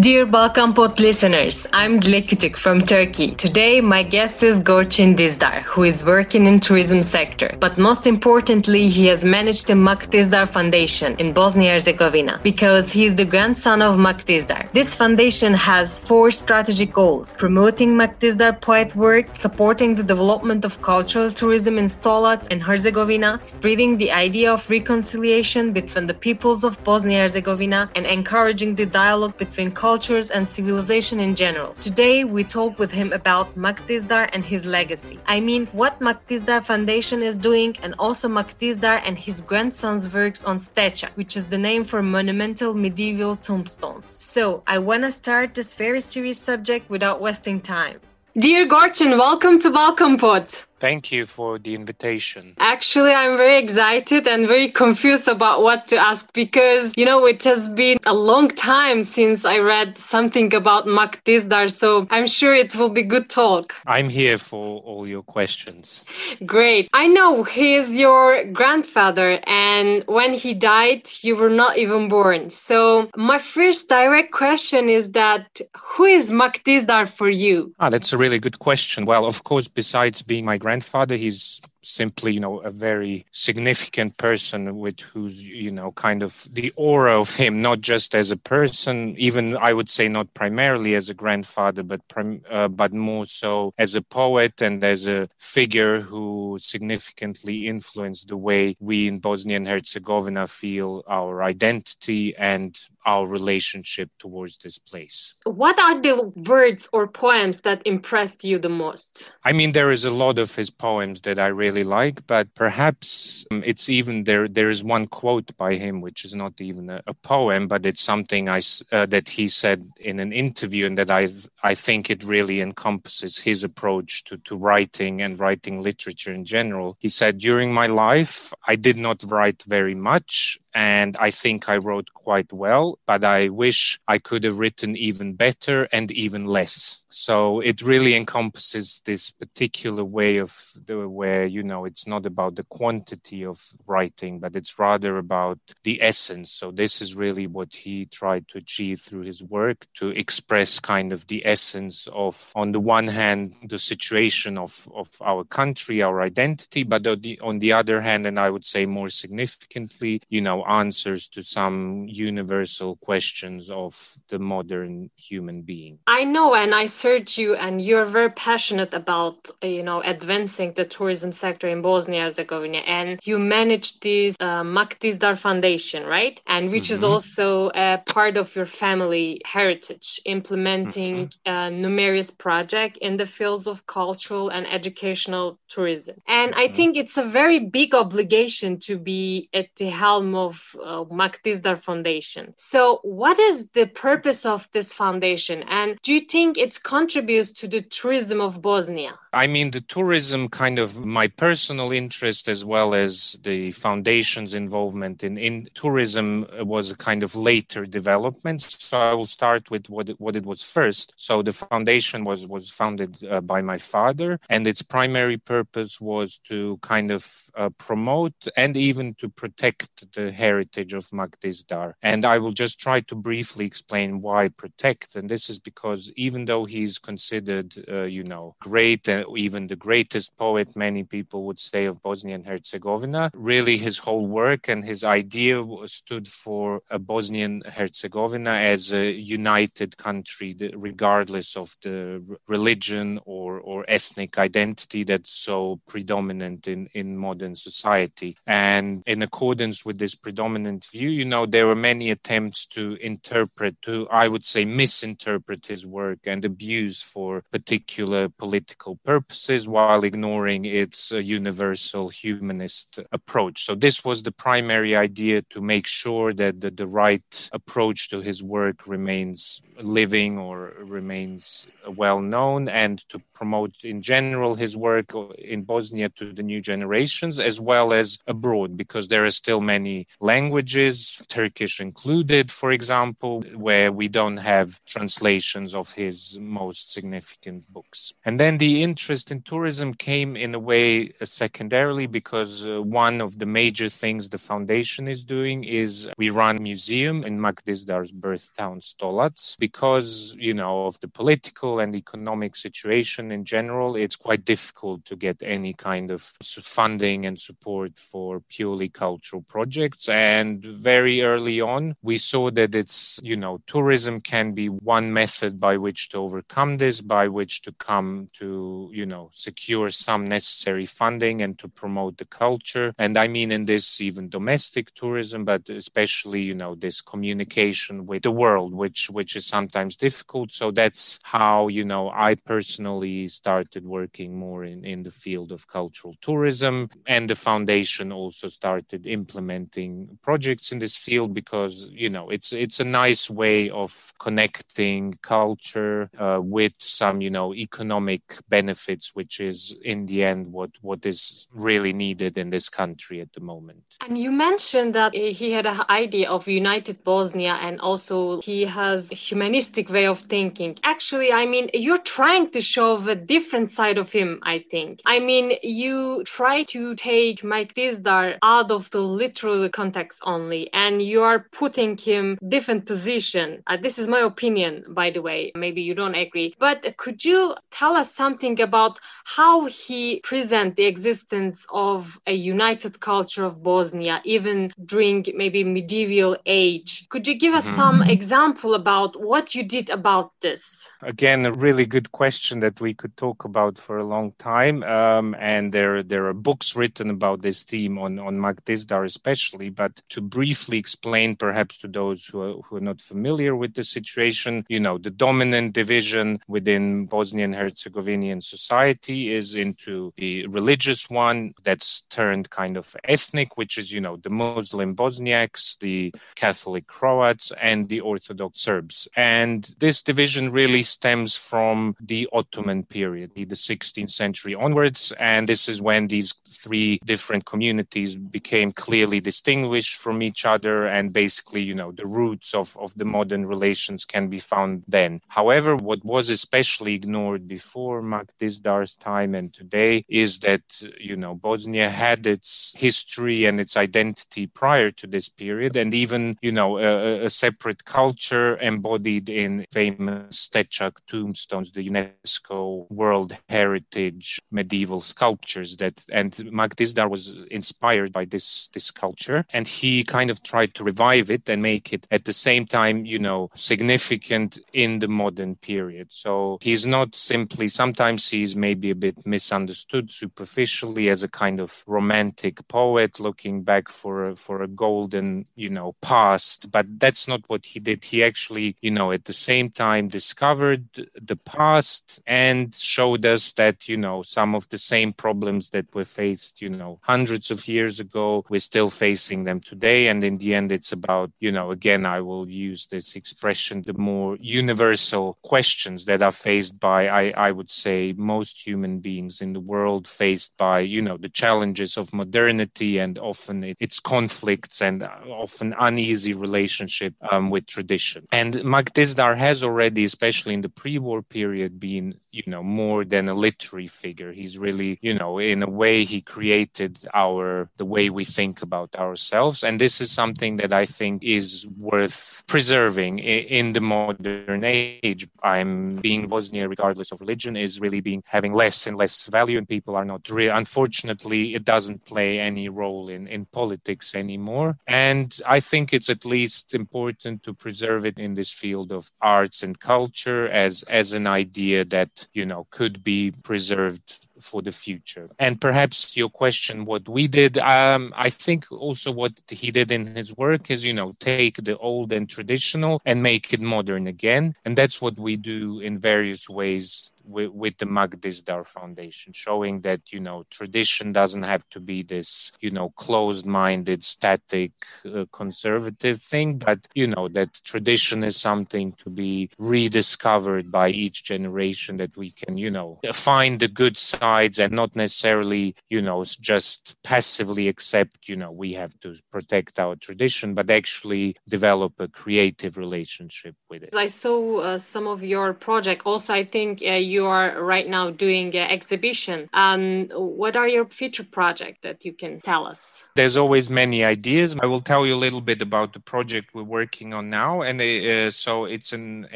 Dear Balkan Pod listeners, I'm Kütük from Turkey. Today, my guest is Gorcin Dizdar, who is working in tourism sector. But most importantly, he has managed the Mak Dizdar Foundation in Bosnia-Herzegovina because he is the grandson of Mak Dizdar. This foundation has four strategic goals: promoting Mak Dizdar poet work, supporting the development of cultural tourism in Stolac and Herzegovina, spreading the idea of reconciliation between the peoples of Bosnia-Herzegovina, and encouraging the dialogue between culture cultures and civilization in general. Today, we talk with him about Mak Dizdar and his legacy. I mean, what Mak Dizdar Foundation is doing, and also Mak Dizdar and his grandson's works on Stecha, which is the name for monumental medieval tombstones. So, I want to start this very serious subject without wasting time. Dear Gorcin, welcome to Balkan Pod. Thank you for the invitation. Actually, I'm very excited and very confused about what to ask because, you know, it has been a long time since I read something about Mak Dizdar. So I'm sure it will be good talk. I'm here for all your questions. Great. I know he is your grandfather, and when he died, you were not even born. So, my first direct question is that who is Mak Dizdar for you? Ah, that's a really good question. Well, of course, besides being my grandfather. He's simply, you know, a very significant person with who's, you know, kind of the aura of him, not just as a person, even I would say not primarily as a grandfather, but prim- uh, but more so as a poet and as a figure who significantly influenced the way we in Bosnia and Herzegovina feel our identity and our relationship towards this place. What are the words or poems that impressed you the most? I mean, there is a lot of his poems that I really really like, but perhaps um, it's even there. There is one quote by him, which is not even a, a poem, but it's something I uh, that he said in an interview, and that I I think it really encompasses his approach to to writing and writing literature in general. He said, "During my life, I did not write very much, and I think I wrote quite well, but I wish I could have written even better and even less." So it really encompasses this particular way of the where you know it's not about the quantity of writing, but it's rather about the essence. So this is really what he tried to achieve through his work to express kind of the essence of, on the one hand, the situation of of our country, our identity, but on the, on the other hand, and I would say more significantly, you know, answers to some universal questions of the modern human being. I know, and I research you and you're very passionate about you know advancing the tourism sector in Bosnia Herzegovina and you manage this uh, Mak Dizdar Foundation right and which mm-hmm. is also a part of your family heritage implementing mm-hmm. a numerous project in the fields of cultural and educational tourism and mm-hmm. I think it's a very big obligation to be at the helm of uh, Mak Dizdar Foundation so what is the purpose of this foundation and do you think it contributes to the tourism of Bosnia? I mean, the tourism kind of my personal interest as well as the foundation's involvement in, in tourism was a kind of later development. So I will start with what it, what it was first. So the foundation was was founded uh, by my father, and its primary purpose was to kind of uh, promote and even to protect the heritage of Mak Dizdar. And I will just try to briefly explain why protect. And this is because even though he's considered, uh, you know, great and even the greatest poet, many people would say, of Bosnia and Herzegovina. Really, his whole work and his idea stood for a Bosnian Herzegovina as a united country, regardless of the religion or, or ethnic identity that's so predominant in, in modern society. And in accordance with this predominant view, you know, there were many attempts to interpret, to, I would say, misinterpret his work and abuse for particular political purposes while ignoring its uh, universal humanist approach. So, this was the primary idea to make sure that the, the right approach to his work remains living or remains well known and to promote in general his work in Bosnia to the new generations as well as abroad because there are still many languages, Turkish included, for example, where we don't have translations of his most significant books. And then the interest in tourism came in a way uh, secondarily because uh, one of the major things the foundation is doing is we run a museum in Mak Dizdar's birth town Stolac because, you know, of the political and economic situation in general, it's quite difficult to get any kind of funding and support for purely cultural projects. And very early on, we saw that it's, you know, tourism can be one method by which to overcome this, by which to come to, you know, secure some necessary funding and to promote the culture. And I mean, in this, even domestic tourism, but especially, you know, this communication with the world, which, which is sometimes difficult. So that's how, you know, I personally started working more in, in the field of cultural tourism. And the foundation also started implementing projects in this field because, you know, it's, it's a nice way of connecting culture uh, with some, you know, economic benefits, which is in the end what, what is really needed in this country at the moment. And you mentioned that he had an idea of united Bosnia and also he has humanistic way of thinking. Actually, I mean, you're trying to show a different side of him, I think. I mean, you try to take Mak Dizdar out of the literal context only and you are putting him different position. Uh, this is my opinion, by the way. Maybe you don't agree. But could you tell us something about how he present the existence of a united culture of Bosnia, even during maybe medieval age? Could you give us mm-hmm. some example about what you did about this? Again, a really good question that we could talk about for a long time. Um, and there, there are books written about this theme on, on Mak Dizdar especially. But to briefly explain, perhaps to those who are, who are not familiar with the situation, you know, the dominant division within Bosnian Herzegovinian society is into the religious one that's turned kind of ethnic, which is, you know, the Muslim Bosniaks, the Catholic Croats, and the Orthodox Serbs. And this division really stems from the Ottoman period, the 16th century onwards. And this is when these three different communities became clearly distinguished from each other. And basically, you know, the roots of, of the modern relations can be found then. However, what was especially ignored before Mak Dizdar's time and today is that, you know, Bosnia had its history and its identity prior to this period, and even, you know, a, a separate culture embodied in famous Stečak tombstones, the UNESCO World Heritage medieval sculptures that, and Mak Dizdar was inspired by this, this culture, and he kind of tried to revive it and make it at the same time, you know, significant in the modern period. So he's not simply, sometimes he's maybe a bit misunderstood superficially as a kind of romantic poet looking back for a, for a golden, you know, past. But that's not what he did. He actually, you know, at the same time discovered the past and showed us that, you know, some of the same problems that were faced, you know, hundreds of years ago, we're still facing them today. And in the end, it's about, you know, again, I will use this expression, the more universal questions that are faced by, I, I would say, most human beings in the world, faced by, you know, the challenges of modernity and often its conflicts and often uneasy relationship um, with tradition. And Mak Dizdar has already, especially in the pre-war period, been you know more than a literary figure. He's really you know in a way he created our the way we think about ourselves. And this is something that i think is worth preserving in the modern age. I'm being bosnia regardless of religion is really being having less and less value and people are not real unfortunately it doesn't play any role in in politics anymore. And i think it's at least important to preserve it in this field of arts and culture as as an idea that you know could be preserved for the future. And perhaps your question what we did um, i think also what he did in his work is you know take the old and traditional and make it modern again. And that's what we do in various ways with, with the Mak Dizdar Foundation, showing that, you know, tradition doesn't have to be this, you know, closed minded, static, uh, conservative thing, but, you know, that tradition is something to be rediscovered by each generation that we can, you know, find the good sides and not necessarily, you know, just passively accept, you know, we have to protect our tradition, but actually develop a creative relationship with it. I saw uh, some of your project. Also, I think uh, you you are right now doing an exhibition. Um, what are your future projects that you can tell us? There's always many ideas. I will tell you a little bit about the project we're working on now. And uh, so it's an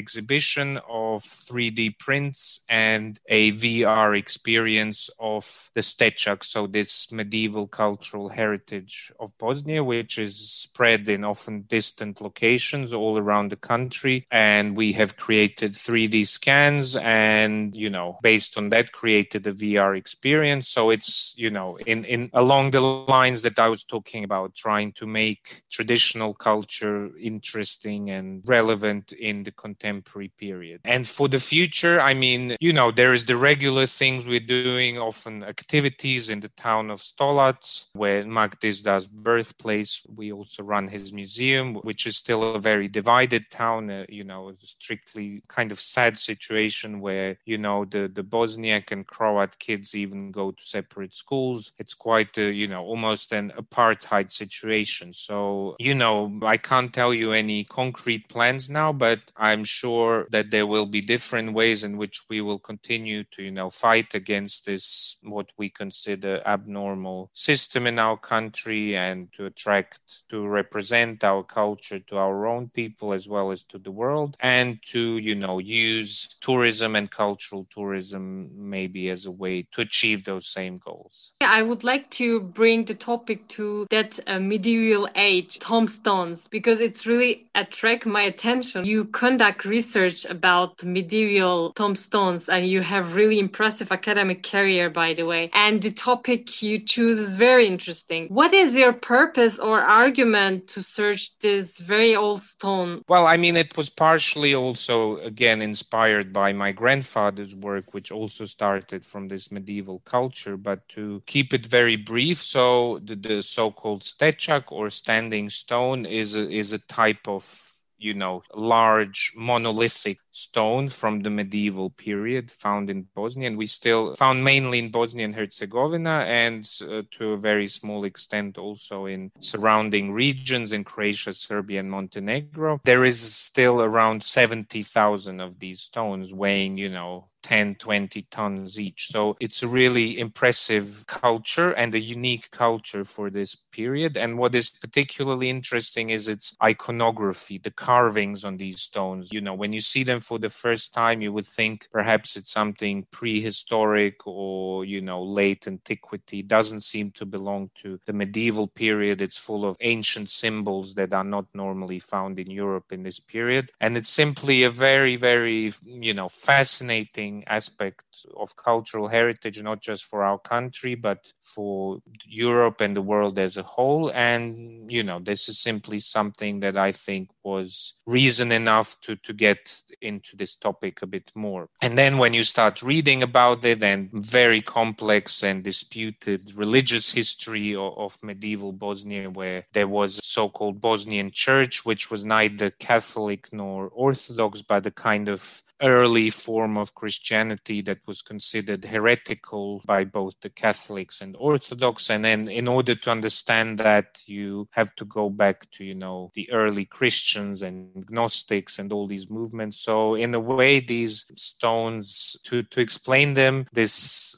exhibition of 3D prints and a VR experience of the Stečak, so this medieval cultural heritage of Bosnia, which is spread in often distant locations all around the country. And we have created 3D scans and, you know, based on that, created a VR experience. So it's, you know, in, in along the lines that I was talking about, trying to make traditional culture interesting and relevant in the contemporary period. And for the future, I mean, you know, there is the regular things we're doing, often activities in the town of Stolac, where Mak Dizdar's birthplace. We also run his museum, which is still a very divided town, uh, you know, strictly kind of sad situation where, you know, the, the Bosniak and Croat kids even go to separate schools. It's quite, a, you know, almost an apartheid situation. So, you know, I can't tell you any concrete plans now, but I'm sure that there will be different ways in which we will continue to, you know, fight against this, what we consider abnormal system in our country and to attract, to represent our culture to our own people as well as to the world and to, you know, use tourism and cultural tourism maybe as a way to achieve those same goals. I would like to bring the topic to that uh, medieval age tombstones because it's really attract my attention. You conduct research about medieval tombstones and you have really impressive academic career by the way. And the topic you choose is very interesting. What is your purpose or argument to search this very old stone? Well, I mean it was partially also again inspired by my grandfather's work which also started from this medieval culture but to keep it very brief so the, the so-called stečak or standing stone is a, is a type of you know, large monolithic stone from the medieval period found in Bosnia. And we still found mainly in Bosnia and Herzegovina and uh, to a very small extent also in surrounding regions in Croatia, Serbia, and Montenegro. There is still around 70,000 of these stones weighing, you know, 10, 20 tons each. So it's a really impressive culture and a unique culture for this period. And what is particularly interesting is its iconography, the carvings on these stones. You know, when you see them for the first time, you would think perhaps it's something prehistoric or, you know, late antiquity. It doesn't seem to belong to the medieval period. It's full of ancient symbols that are not normally found in Europe in this period. And it's simply a very, very, you know, fascinating aspect of cultural heritage, not just for our country, but for Europe and the world as a whole. And, you know, this is simply something that I think was reason enough to, to get into this topic a bit more. And then when you start reading about it and very complex and disputed religious history of, of medieval Bosnia, where there was so-called Bosnian church, which was neither Catholic nor Orthodox, but a kind of early form of Christianity that was considered heretical by both the Catholics and Orthodox. And then in order to understand that, you have to go back to, you know, the early Christians and Gnostics and all these movements. So in a way, these stones, to, to explain them, this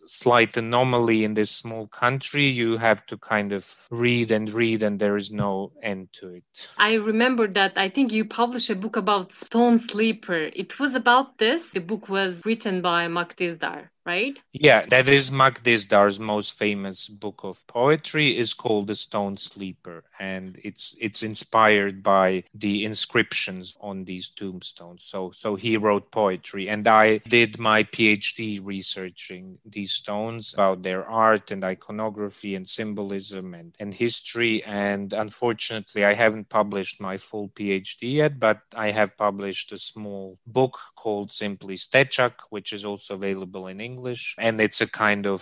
slight anomaly in this small country, you have to kind of read and read and there is no end to it. I remember that I think you published a book about Stone Sleeper. It was about this. The book was written by Mak Dizdar right? Yeah, that is Mak Dizdar's most famous book of poetry is called The Stone Sleeper and it's it's inspired by the inscriptions on these tombstones. So so he wrote poetry and I did my PhD researching these stones about their art and iconography and symbolism and, and history and unfortunately I haven't published my full PhD yet, but I have published a small book called simply Stečak, which is also available in English English, and it's a kind of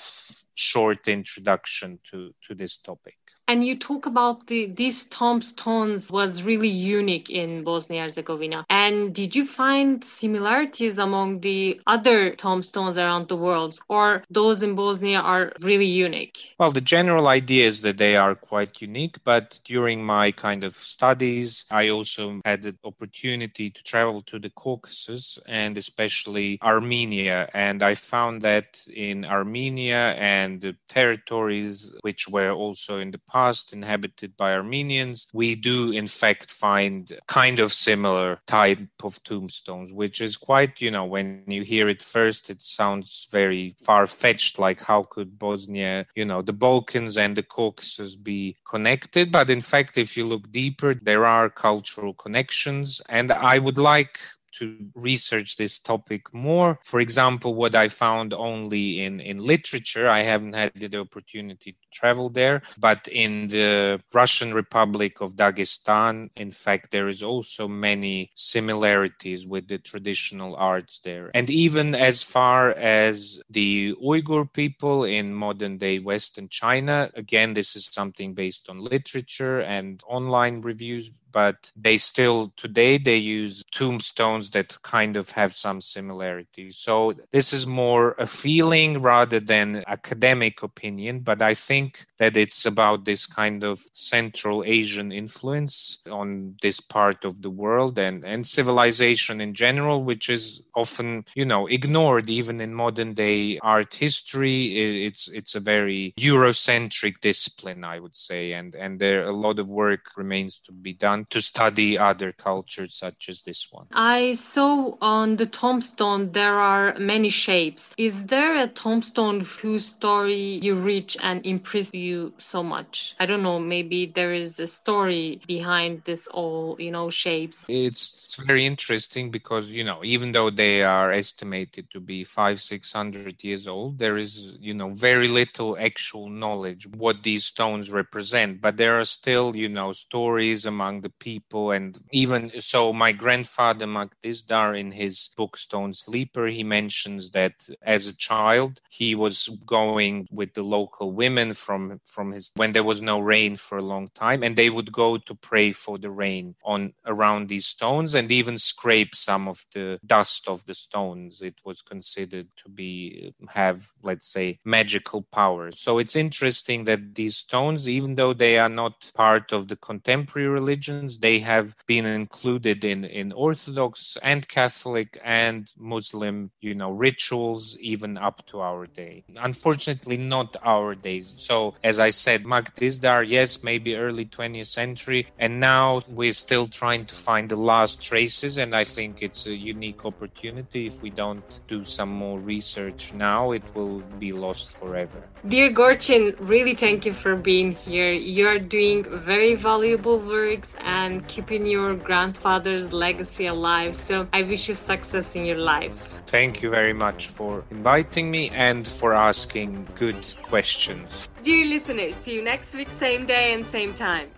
short introduction to, to this topic. And you talk about the these tombstones was really unique in Bosnia Herzegovina. And did you find similarities among the other tombstones around the world, or those in Bosnia are really unique? Well, the general idea is that they are quite unique, but during my kind of studies, I also had the opportunity to travel to the Caucasus and especially Armenia. And I found that in Armenia and the territories which were also in the past inhabited by Armenians, we do in fact find kind of similar type of tombstones, which is quite, you know, when you hear it first, it sounds very far fetched. Like, how could Bosnia, you know, the Balkans and the Caucasus be connected? But in fact, if you look deeper, there are cultural connections. And I would like to research this topic more. For example, what I found only in, in literature, I haven't had the opportunity to travel there, but in the Russian Republic of Dagestan, in fact, there is also many similarities with the traditional arts there. And even as far as the Uyghur people in modern day Western China, again, this is something based on literature and online reviews but they still today they use tombstones that kind of have some similarity. so this is more a feeling rather than academic opinion but i think that it's about this kind of central asian influence on this part of the world and and civilization in general which is often you know ignored even in modern day art history it's it's a very eurocentric discipline i would say and and there a lot of work remains to be done to study other cultures such as this one. I saw on the tombstone there are many shapes. Is there a tombstone whose story you reach and impress you so much? I don't know, maybe there is a story behind this all, you know, shapes. It's very interesting because, you know, even though they are estimated to be five, six hundred years old, there is, you know, very little actual knowledge what these stones represent. But there are still, you know, stories among the people. And even so, my grandfather, Mak Dizdar, in his book Stone Sleeper, he mentions that as a child, he was going with the local women from, from his, when there was no rain for a long time, and they would go to pray for the rain on around these stones and even scrape some of the dust of the stones. It was considered to be, have, let's say, magical powers. So it's interesting that these stones, even though they are not part of the contemporary religions, they have been included in, in Orthodox and Catholic and Muslim, you know, rituals even up to our day. Unfortunately, not our days. So, as I said, Mak Dizdar, yes, maybe early 20th century, and now we're still trying to find the last traces. And I think it's a unique opportunity. If we don't do some more research now, it will be lost forever. Dear Gorcin, really thank you for being here. You are doing very valuable works and keeping your grandfather's legacy alive. So I wish you success in your life. Thank you very much for inviting me and for asking good questions. Dear listeners, see you next week, same day and same time.